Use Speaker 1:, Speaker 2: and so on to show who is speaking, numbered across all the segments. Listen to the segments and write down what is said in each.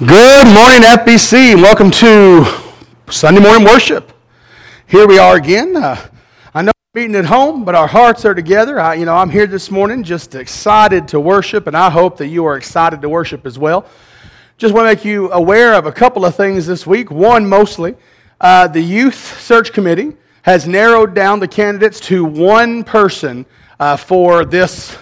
Speaker 1: Good morning, FBC. and Welcome to Sunday morning worship. Here we are again. Uh, I know we're meeting at home, but our hearts are together. I, you know, I'm here this morning just excited to worship, and I hope that you are excited to worship as well. Just want to make you aware of a couple of things this week. One, mostly, uh, the Youth Search Committee has narrowed down the candidates to one person uh, for this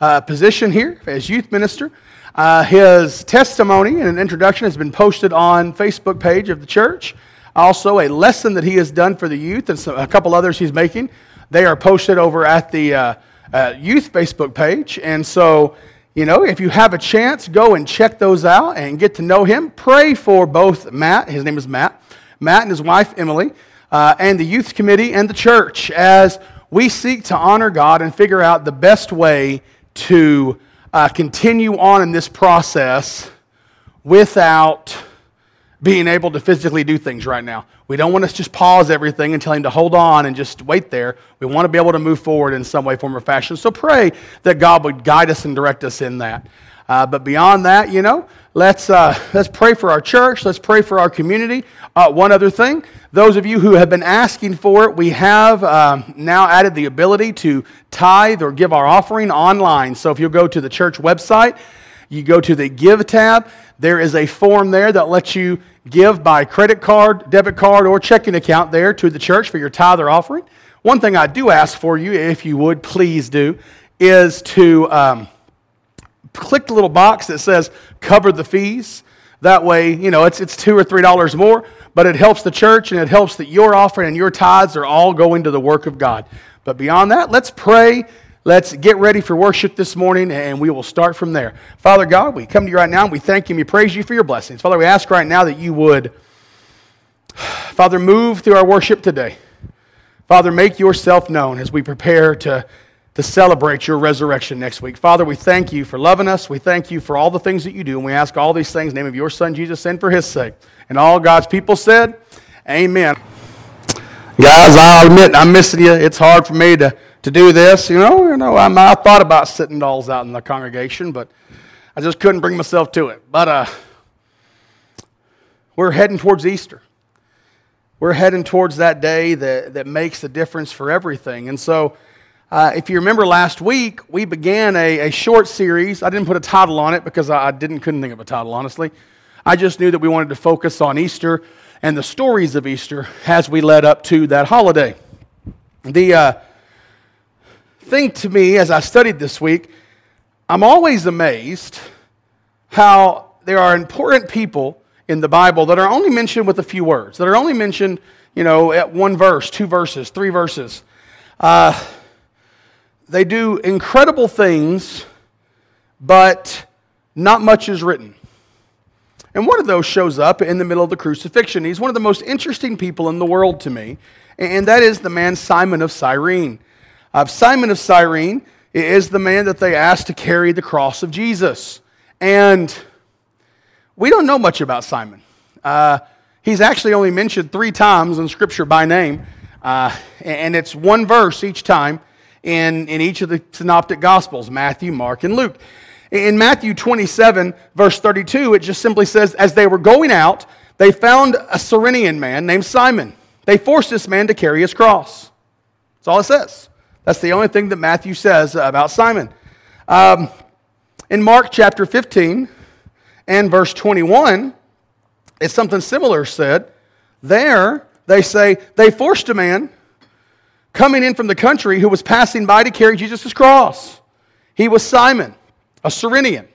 Speaker 1: uh, position here as youth minister. Uh, his testimony and an introduction has been posted on Facebook page of the church. Also, a lesson that he has done for the youth and a couple others he's making. They are posted over at the uh, uh, youth Facebook page. And so, you know, if you have a chance, go and check those out and get to know him. Pray for both Matt, his name is Matt, Matt and his wife Emily, uh, and the youth committee and the church as we seek to honor God and figure out the best way to uh, continue on in this process without being able to physically do things right now. We don't want to just pause everything and tell him to hold on and just wait there. We want to be able to move forward in some way, form, or fashion. So pray that God would guide us and direct us in that. Uh, but beyond that, you know, let's, uh, let's pray for our church. Let's pray for our community. Uh, one other thing those of you who have been asking for it, we have um, now added the ability to tithe or give our offering online. So if you'll go to the church website, you go to the Give tab, there is a form there that lets you give by credit card, debit card, or checking account there to the church for your tithe or offering. One thing I do ask for you, if you would please do, is to um, click the little box that says cover the fees. That way, you know, it's, it's two or three dollars more, but it helps the church and it helps that your offering and your tithes are all going to the work of God. But beyond that, let's pray. Let's get ready for worship this morning, and we will start from there. Father God, we come to you right now and we thank you and we praise you for your blessings. Father, we ask right now that you would, Father, move through our worship today. Father, make yourself known as we prepare to to celebrate your resurrection next week. Father, we thank you for loving us. We thank you for all the things that you do. And we ask all these things in the name of your Son, Jesus, and for his sake. And all God's people said, Amen. Guys, I'll admit I'm missing you. It's hard for me to, to do this. You know, you know I'm, I thought about sitting dolls out in the congregation, but I just couldn't bring myself to it. But uh, we're heading towards Easter. We're heading towards that day that, that makes the difference for everything. And so, uh, if you remember last week, we began a, a, short series. I didn't put a title on it because I, didn't couldn't think of a title, honestly. I just knew that we wanted to focus on Easter and the stories of Easter as we led up to that holiday. The uh, thing to me as I studied this week, I'm always amazed how there are important people in the Bible that are only mentioned with a few words, that are only mentioned, you know, at one verse, two verses, three verses. Uh, they do incredible things, but not much is written. And one of those shows up in the middle of the crucifixion. He's one of the most interesting people in the world to me, and that is the man Simon of Cyrene. Uh, Simon of Cyrene is the man that they asked to carry the cross of Jesus. And we don't know much about Simon. Uh, he's actually only mentioned three times in Scripture by name, uh, and it's one verse each time in, in each of the synoptic gospels Matthew, Mark, and Luke. In Matthew 27, verse 32, it just simply says, As they were going out, they found a Cyrenian man named Simon. They forced this man to carry his cross. That's all it says. That's the only thing that Matthew says about Simon. Um, in Mark chapter 15 and verse 21, it's something similar said. There, they say, they forced a man coming in from the country who was passing by to carry Jesus' cross. He was Simon, a Cyrenian,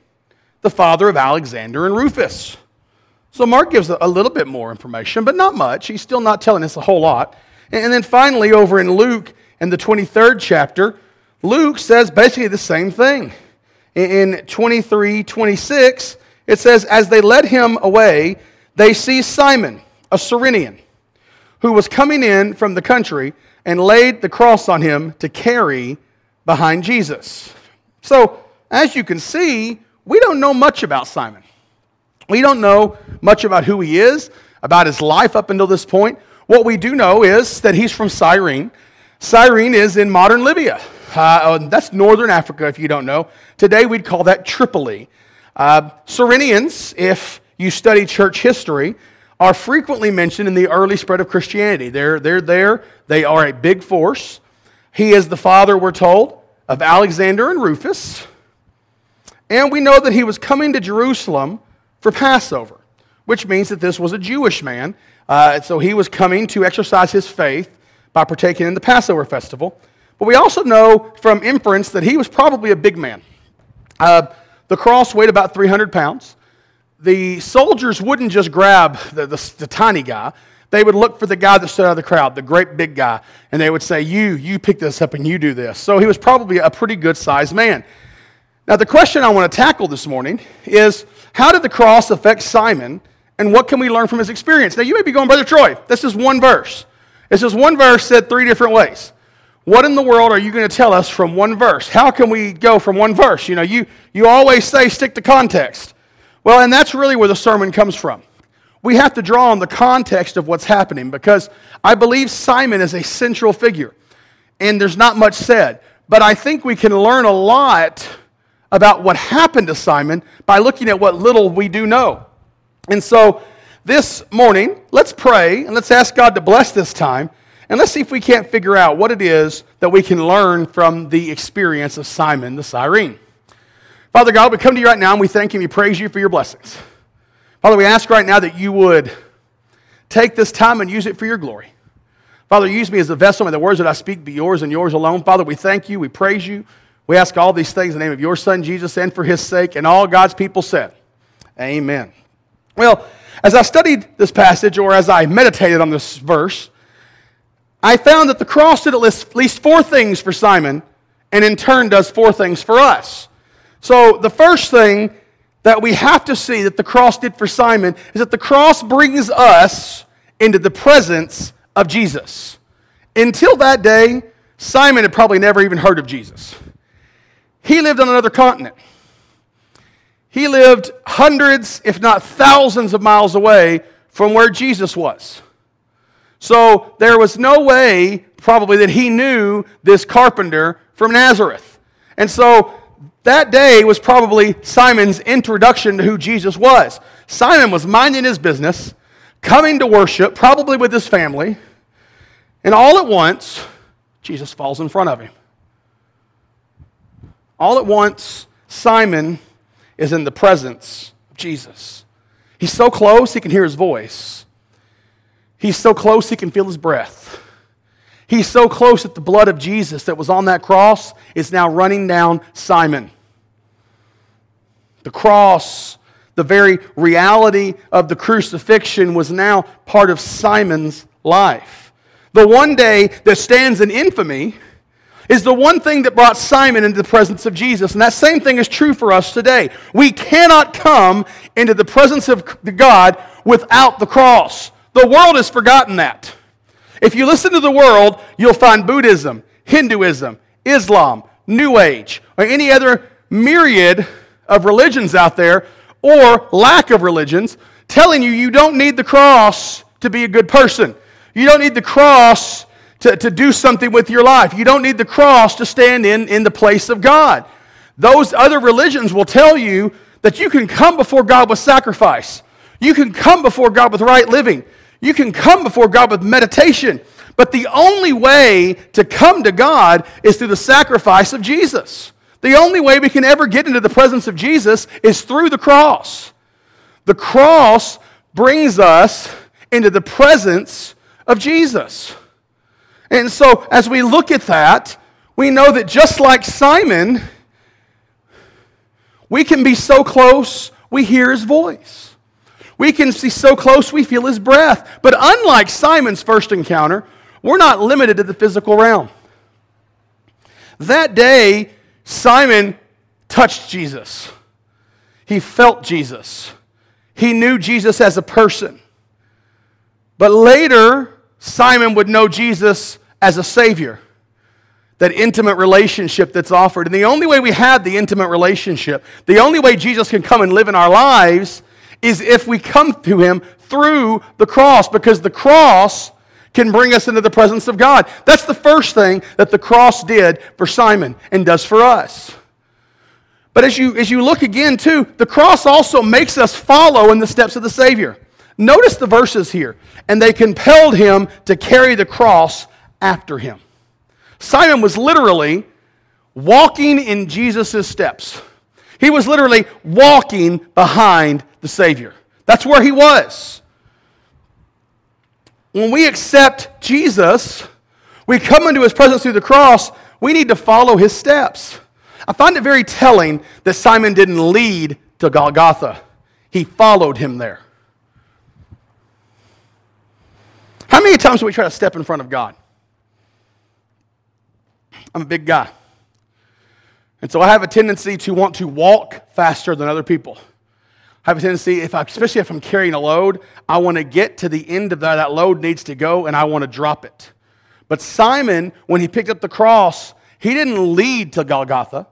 Speaker 1: the father of Alexander and Rufus. So Mark gives a little bit more information, but not much. He's still not telling us a whole lot. And then finally, over in Luke, in the 23rd chapter, Luke says basically the same thing. In 23 26, it says, As they led him away, they see Simon, a Cyrenian, who was coming in from the country and laid the cross on him to carry behind Jesus. So, as you can see, we don't know much about Simon. We don't know much about who he is, about his life up until this point. What we do know is that he's from Cyrene. Cyrene is in modern Libya. Uh, that's northern Africa, if you don't know. Today we'd call that Tripoli. Uh, Cyrenians, if you study church history, are frequently mentioned in the early spread of Christianity. They're, they're there, they are a big force. He is the father, we're told, of Alexander and Rufus. And we know that he was coming to Jerusalem for Passover, which means that this was a Jewish man. Uh, so he was coming to exercise his faith by partaking in the Passover festival. But we also know from inference that he was probably a big man. Uh, the cross weighed about 300 pounds. The soldiers wouldn't just grab the, the, the, tiny guy. They would look for the guy that stood out of the crowd, the great big guy, and they would say, You, you pick this up and you do this. So he was probably a pretty good sized man. Now, the question I want to tackle this morning is how did the cross affect Simon, and what can we learn from his experience? Now, you may be going, Brother Troy, this is one verse. This is one verse said three different ways. What in the world are you going to tell us from one verse? How can we go from one verse? You know, you, you always say stick to context. Well, and that's really where the sermon comes from. We have to draw on the context of what's happening because I believe Simon is a central figure and there's not much said. But I think we can learn a lot about what happened to Simon by looking at what little we do know. And so this morning, let's pray and let's ask God to bless this time and let's see if we can't figure out what it is that we can learn from the experience of Simon the Cyrene. Father God, we come to you right now and we thank you and we praise you for your blessings. Father, we ask right now that you would take this time and use it for your glory. Father, use me as a vessel. May the words that I speak be yours and yours alone. Father, we thank you. We praise you. We ask all these things in the name of your Son, Jesus, and for his sake. And all God's people said, Amen. Well, as I studied this passage, or as I meditated on this verse, I found that the cross did at least four things for Simon, and in turn does four things for us. So the first thing that we have to see that the cross did for Simon is that the cross brings us into the presence of Jesus. Until that day, Simon had probably never even heard of Jesus. He lived on another continent. He lived hundreds, if not thousands, of miles away from where Jesus was. So there was no way, probably, that he knew this carpenter from Nazareth. And so that day was probably Simon's introduction to who Jesus was. Simon was minding his business, coming to worship, probably with his family, and all at once, Jesus falls in front of him. All at once, Simon is in the presence of Jesus. He's so close, he can hear his voice. He's so close, he can feel his breath. He's so close that the blood of Jesus that was on that cross is now running down Simon. The cross, the very reality of the crucifixion, was now part of Simon's life. The one day that stands in infamy is the one thing that brought Simon into the presence of Jesus. And that same thing is true for us today. We cannot come into the presence of God without the cross. The world has forgotten that. If you listen to the world, you'll find Buddhism, Hinduism, Islam, New Age, or any other myriad of religions out there, or lack of religions, telling you you don't need the cross to be a good person. You don't need the cross to, to do something with your life. You don't need the cross to stand in, in the place of God. Those other religions will tell you that you can come before God with sacrifice. You can come before God with right living. You can come before God with meditation. But the only way to come to God is through the sacrifice of Jesus. The only way we can ever get into the presence of Jesus is through the cross. The cross brings us into the presence of Jesus. And so, as we look at that, we know that just like Simon, we can be so close, we hear his voice. We can see so close, we feel his breath. But unlike Simon's first encounter, we're not limited to the physical realm. That day, Simon touched Jesus. He felt Jesus. He knew Jesus as a person. But later, Simon would know Jesus as a Savior, that intimate relationship that's offered. And the only way we have the intimate relationship, the only way Jesus can come and live in our lives, is if we come to Him through the cross, because the cross can bring us into the presence of God. That's the first thing that the cross did for Simon and does for us. But as you, as you look again, too, the cross also makes us follow in the steps of the Savior. Notice the verses here. And they compelled him to carry the cross after him. Simon was literally walking in Jesus' steps. He was literally walking behind the Savior. That's where he was. When we accept Jesus, we come into his presence through the cross, we need to follow his steps. I find it very telling that Simon didn't lead to Golgotha, he followed him there. How many times do we try to step in front of God? I'm a big guy. And so I have a tendency to want to walk faster than other people. Have a tendency, if I, especially if I'm carrying a load, I want to get to the end of that, that load needs to go and I want to drop it. But Simon, when he picked up the cross, he didn't lead to Golgotha.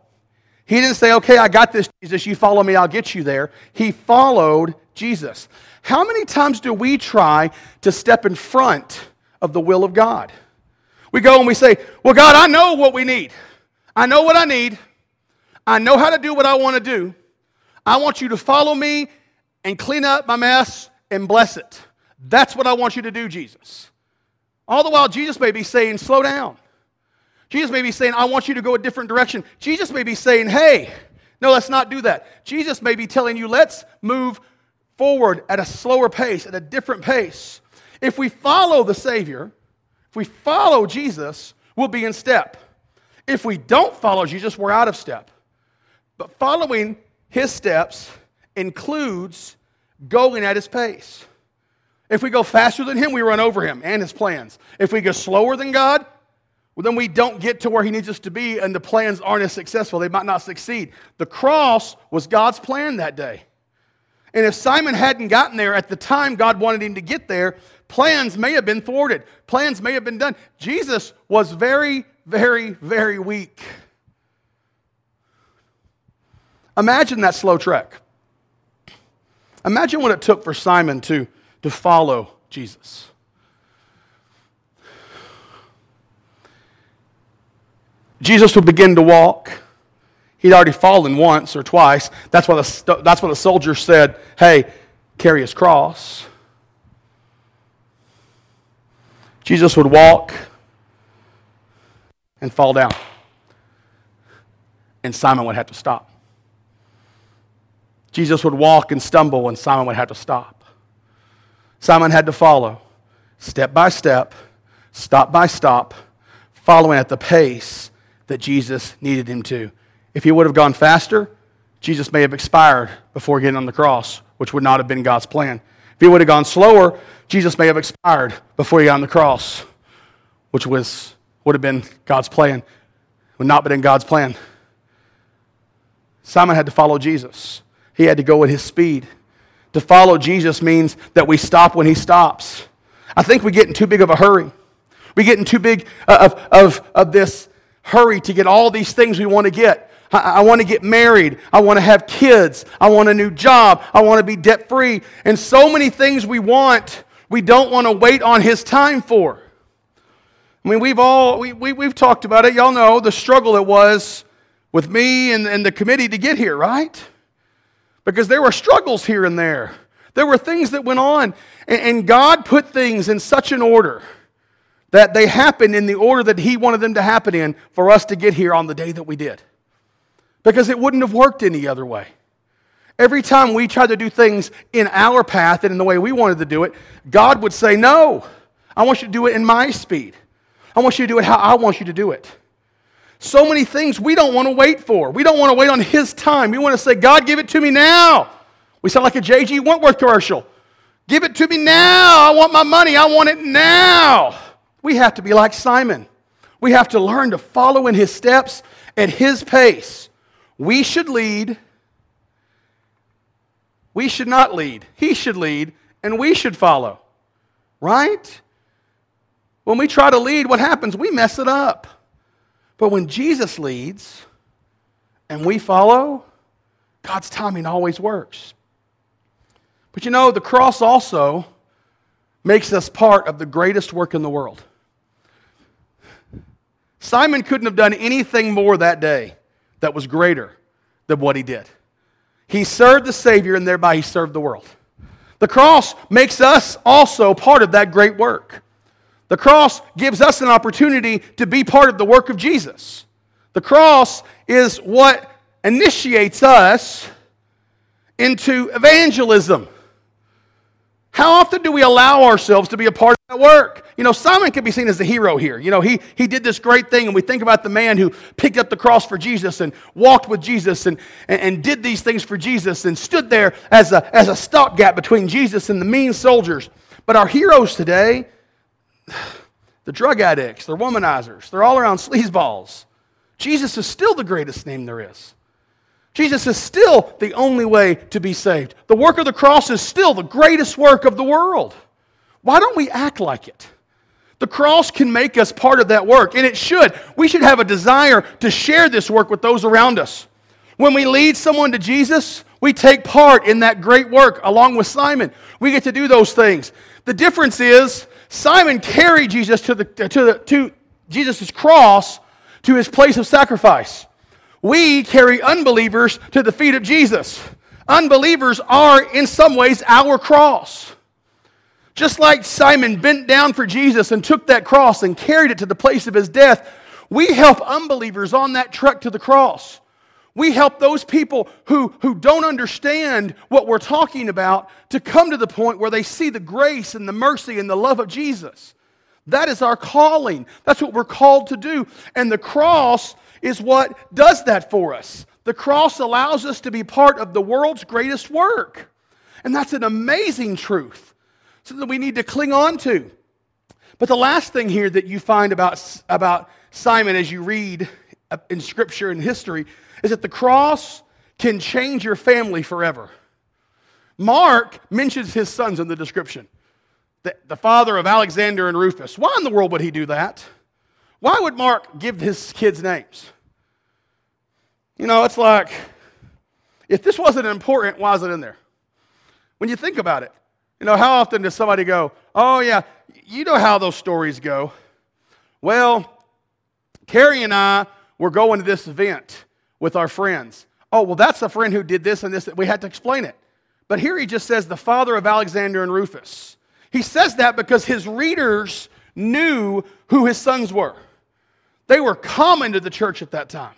Speaker 1: He didn't say, okay, I got this, Jesus, you follow me, I'll get you there. He followed Jesus. How many times do we try to step in front of the will of God? We go and we say, well, God, I know what we need. I know what I need. I know how to do what I want to do. I want you to follow me and clean up my mess and bless it. That's what I want you to do, Jesus. All the while, Jesus may be saying, slow down. Jesus may be saying, I want you to go a different direction. Jesus may be saying, hey, no, let's not do that. Jesus may be telling you, let's move forward at a slower pace, at a different pace. If we follow the Savior, if we follow Jesus, we'll be in step. If we don't follow Jesus, we're out of step. But following his steps includes going at his pace. If we go faster than him, we run over him and his plans. If we go slower than God, well, then we don't get to where he needs us to be, and the plans aren't as successful. They might not succeed. The cross was God's plan that day. And if Simon hadn't gotten there at the time God wanted him to get there, plans may have been thwarted. Plans may have been done. Jesus was very, very, very weak. Imagine that slow trek. Imagine what it took for Simon to, to follow Jesus. Jesus would begin to walk. He'd already fallen once or twice. That's why the, that's why the soldier said, Hey, carry his cross. Jesus would walk and fall down. And Simon would have to stop. Jesus would walk and stumble, and Simon would have to stop. Simon had to follow step by step, stop by stop, following at the pace that Jesus needed him to. If he would have gone faster, Jesus may have expired before getting on the cross, which would not have been God's plan. If he would have gone slower, Jesus may have expired before he got on the cross, which was, would have been God's plan. Would not have been God's plan. Simon had to follow Jesus. He had to go at his speed. To follow Jesus means that we stop when he stops. I think we get in too big of a hurry. We get in too big uh, of, of, of this hurry to get all these things we want to get. I, I want to get married. I want to have kids. I want a new job. I want to be debt free. And so many things we want, we don't want to wait on His time for. I mean, we've all, we, we, we've talked about it. Y'all know the struggle it was with me and, and the committee to get here, right? Because there were struggles here and there. There were things that went on. And, God put things in such an order that they happened in the order that He wanted them to happen in for us to get here on the day that we did. Because it wouldn't have worked any other way. Every time we tried to do things in our path and in the way we wanted to do it, God would say, No, I want you to do it in my speed. I want you to do it how I want you to do it. So many things we don't want to wait for. We don't want to wait on His time. We want to say, God, give it to me now. We sound like a J.G. Wentworth commercial. Give it to me now. I want my money. I want it now. We have to be like Simon. We have to learn to follow in his steps at his pace. We should lead. We should not lead. He should lead, and we should follow. Right? When we try to lead, what happens? We mess it up. But when Jesus leads and we follow, God's timing always works. But you know, the cross also makes us part of the greatest work in the world. Simon couldn't have done anything more that day that was greater than what he did. He served the Savior, and thereby he served the world. The cross makes us also part of that great work. The cross gives us an opportunity to be part of the work of Jesus. The cross is what initiates us into evangelism. How often do we allow ourselves to be a part of that work? You know, Simon can be seen as the hero here. You know, he, he did this great thing, and we think about the man who picked up the cross for Jesus and walked with Jesus and, and, and did these things for Jesus and stood there as a, as a stopgap between Jesus and the mean soldiers. But our heroes today, the drug addicts, they're womanizers, they're all around sleazeballs. Jesus is still the greatest name there is. Jesus is still the only way to be saved. The work of the cross is still the greatest work of the world. Why don't we act like it? The cross can make us part of that work, and it should. We should have a desire to share this work with those around us. When we lead someone to Jesus, we take part in that great work along with Simon. We get to do those things. The difference is Simon carried Jesus to, the, to, the, to Jesus' cross to his place of sacrifice we carry unbelievers to the feet of Jesus. Unbelievers are, in some ways, our cross. Just like Simon bent down for Jesus and took that cross and carried it to the place of his death, we help unbelievers on that trek to the cross. We help those people who, who don't understand what we're talking about to come to the point where they see the grace and the mercy and the love of Jesus. That is our calling. That's what we're called to do. And the cross is what does that for us. The cross allows us to be part of the world's greatest work. And that's an amazing truth, something we need to cling on to. But the last thing here that you find about, about Simon as you read in scripture and history is that the cross can change your family forever. Mark mentions his sons in the description the, the father of Alexander and Rufus. Why in the world would he do that? Why would Mark give his kids names? You know, it's like, if this wasn't important, why is it in there? When you think about it, you know, how often does somebody go, oh, yeah, you know how those stories go? Well, Carrie and I were going to this event with our friends. Oh, well, that's the friend who did this and this. We had to explain it. But here he just says the father of Alexander and Rufus. He says that because his readers knew who his sons were. They were common to the church at that time.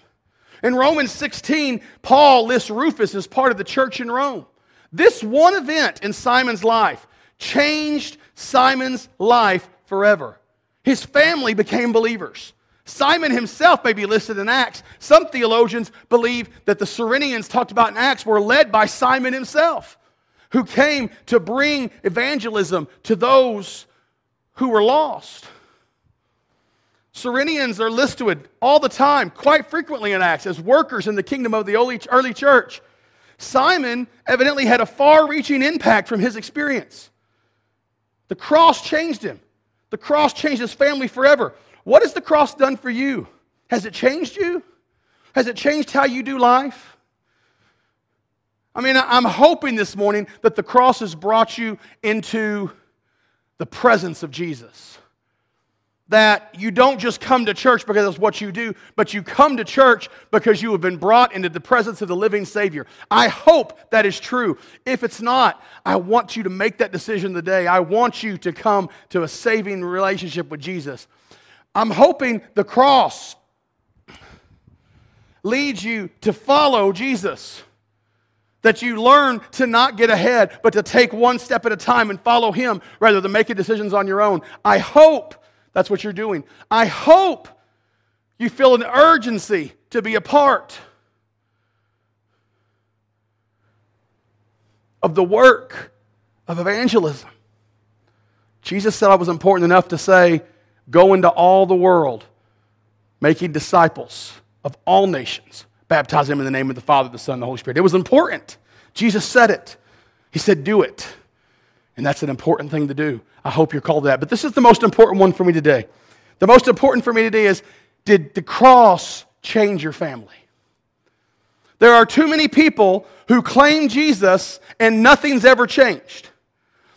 Speaker 1: In Romans 16, Paul lists Rufus as part of the church in Rome. This one event in Simon's life changed Simon's life forever. His family became believers. Simon himself may be listed in Acts. Some theologians believe that the Cyrenians talked about in Acts were led by Simon himself who came to bring evangelism to those who were lost. Cyrenians are listed all the time, quite frequently in Acts, as workers in the kingdom of the early church. Simon evidently had a far reaching impact from his experience. The cross changed him, the cross changed his family forever. What has the cross done for you? Has it changed you? Has it changed how you do life? I mean, I'm hoping this morning that the cross has brought you into the presence of Jesus. That you don't just come to church because it's what you do, but you come to church because you have been brought into the presence of the living Savior. I hope that is true. If it's not, I want you to make that decision today. I want you to come to a saving relationship with Jesus. I'm hoping the cross leads you to follow Jesus. That you learn to not get ahead, but to take one step at a time and follow Him rather than making decisions on your own. I hope that's what you're doing. I hope you feel an urgency to be a part of the work of evangelism. Jesus said I was important enough to say, Go into all the world, making disciples of all nations Baptize them in the name of the Father, the Son, and the Holy Spirit. It was important. Jesus said it. He said, Do it. And that's an important thing to do. I hope you're called that. But this is the most important one for me today. The most important for me today is Did the cross change your family? There are too many people who claim Jesus and nothing's ever changed.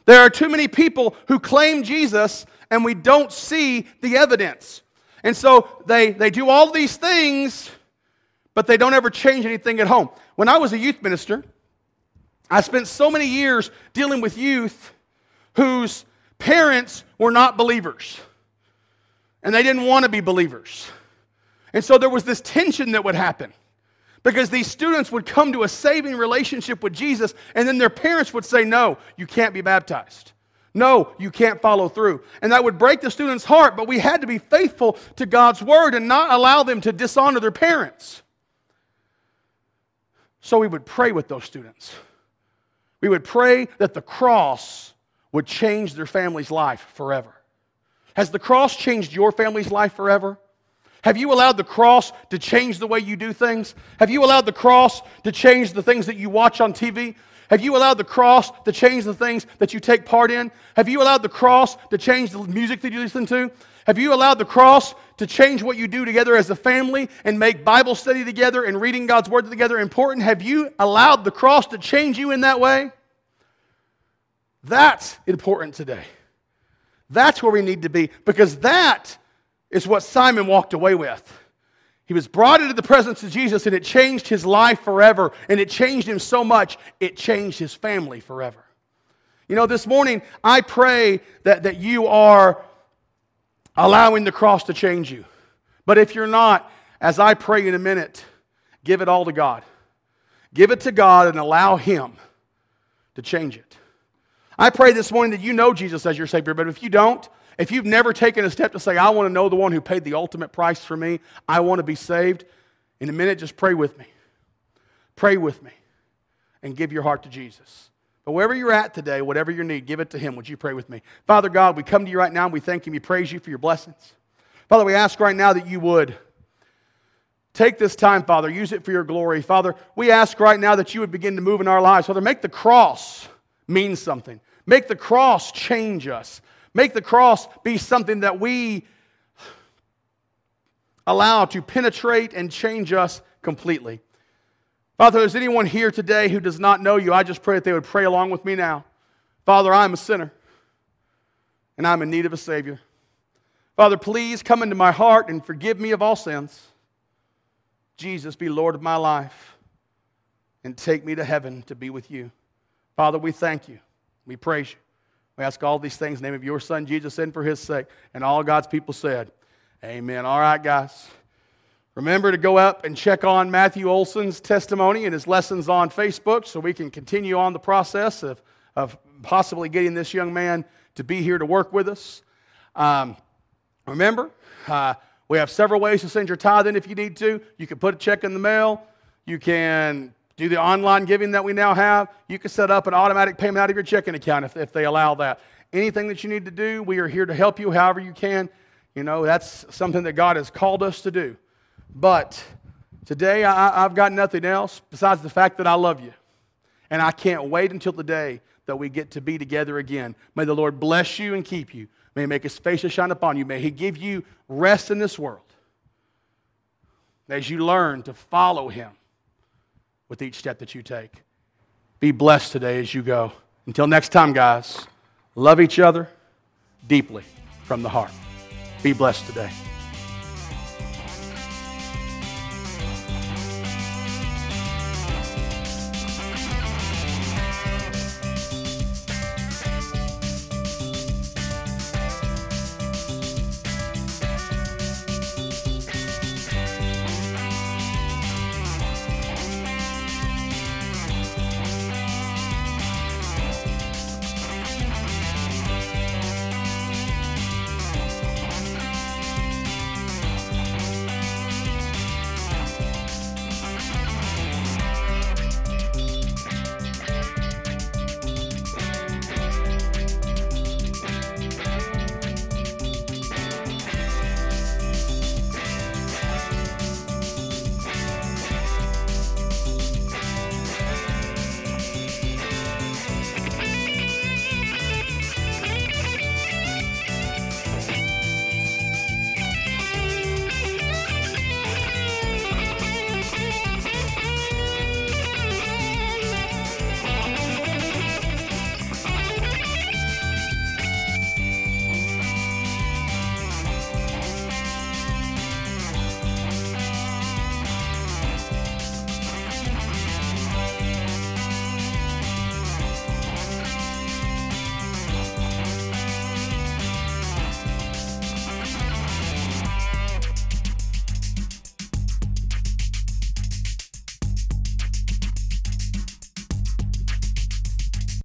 Speaker 1: There are too many people who claim Jesus and we don't see the evidence. And so they, they do all these things but they don't ever change anything at home. When I was a youth minister, I spent so many years dealing with youth whose parents were not believers and they didn't want to be believers. And so there was this tension that would happen because these students would come to a saving relationship with Jesus, and then their parents would say, No, you can't be baptized. No, you can't follow through. And that would break the student's heart, but we had to be faithful to God's word and not allow them to dishonor their parents. So we would pray with those students. We would pray that the cross would change their family's life forever. Has the cross changed your family's life forever? Have you allowed the cross to change the way you do things? Have you allowed the cross to change the things that you watch on TV? Have you allowed the cross to change the things that you take part in? Have you allowed the cross to change the music that you listen to? Have you allowed the cross to change what you do together as a family and make Bible study together and reading God's Word together important? Have you allowed the cross to change you in that way? That's important today. That's where we need to be because that is what Simon walked away with. He was brought into the presence of Jesus and it changed his life forever. And it changed him so much, it changed his family forever. You know, this morning, I pray that, that you are allowing the cross to change you. But if you're not, as I pray in a minute, give it all to God. Give it to God and allow Him to change it. I pray this morning that you know Jesus as your Savior, but if you don't, if you've never taken a step to say, I want to know the one who paid the ultimate price for me, I want to be saved, in a minute, just pray with me. Pray with me and give your heart to Jesus. But wherever you're at today, whatever your need, give it to Him. Would you pray with me? Father God, we come to you right now and we thank you, we praise you for your blessings. Father, we ask right now that you would take this time, Father, use it for your glory. Father, we ask right now that you would begin to move in our lives. Father, make the cross mean something. Make the cross change us. Make the cross be something that we allow to penetrate and change us completely. Father, if there's anyone here today who does not know you, I just pray that they would pray along with me now. Father, I'm a sinner and I'm in need of a Savior. Father, please come into my heart and forgive me of all sins. Jesus, be Lord of my life and take me to heaven to be with you. Father, we thank you. We praise you. We ask all these things in the name of your Son, Jesus, and for his sake. And all God's people said, Amen. All right, guys. Remember to go up and check on Matthew Olson's testimony and his lessons on Facebook so we can continue on the process of, of possibly getting this young man to be here to work with us. Um, remember, uh, we have several ways to send your tithe in if you need to. You can put a check in the mail. You can do the online giving that we now have. You can set up an automatic payment out of your checking account if, if they allow that. Anything that you need to do, we are here to help you however you can. You know, that's something that God has called us to do. But today, I, I've got nothing else besides the fact that I love you. And I can't wait until the day that we get to be together again. May the Lord bless you and keep you. May He make His face to shine upon you. May He give you rest in this world as you learn to follow Him with each step that you take. Be blessed today as you go. Until next time, guys, love each other deeply from the heart. Be blessed today.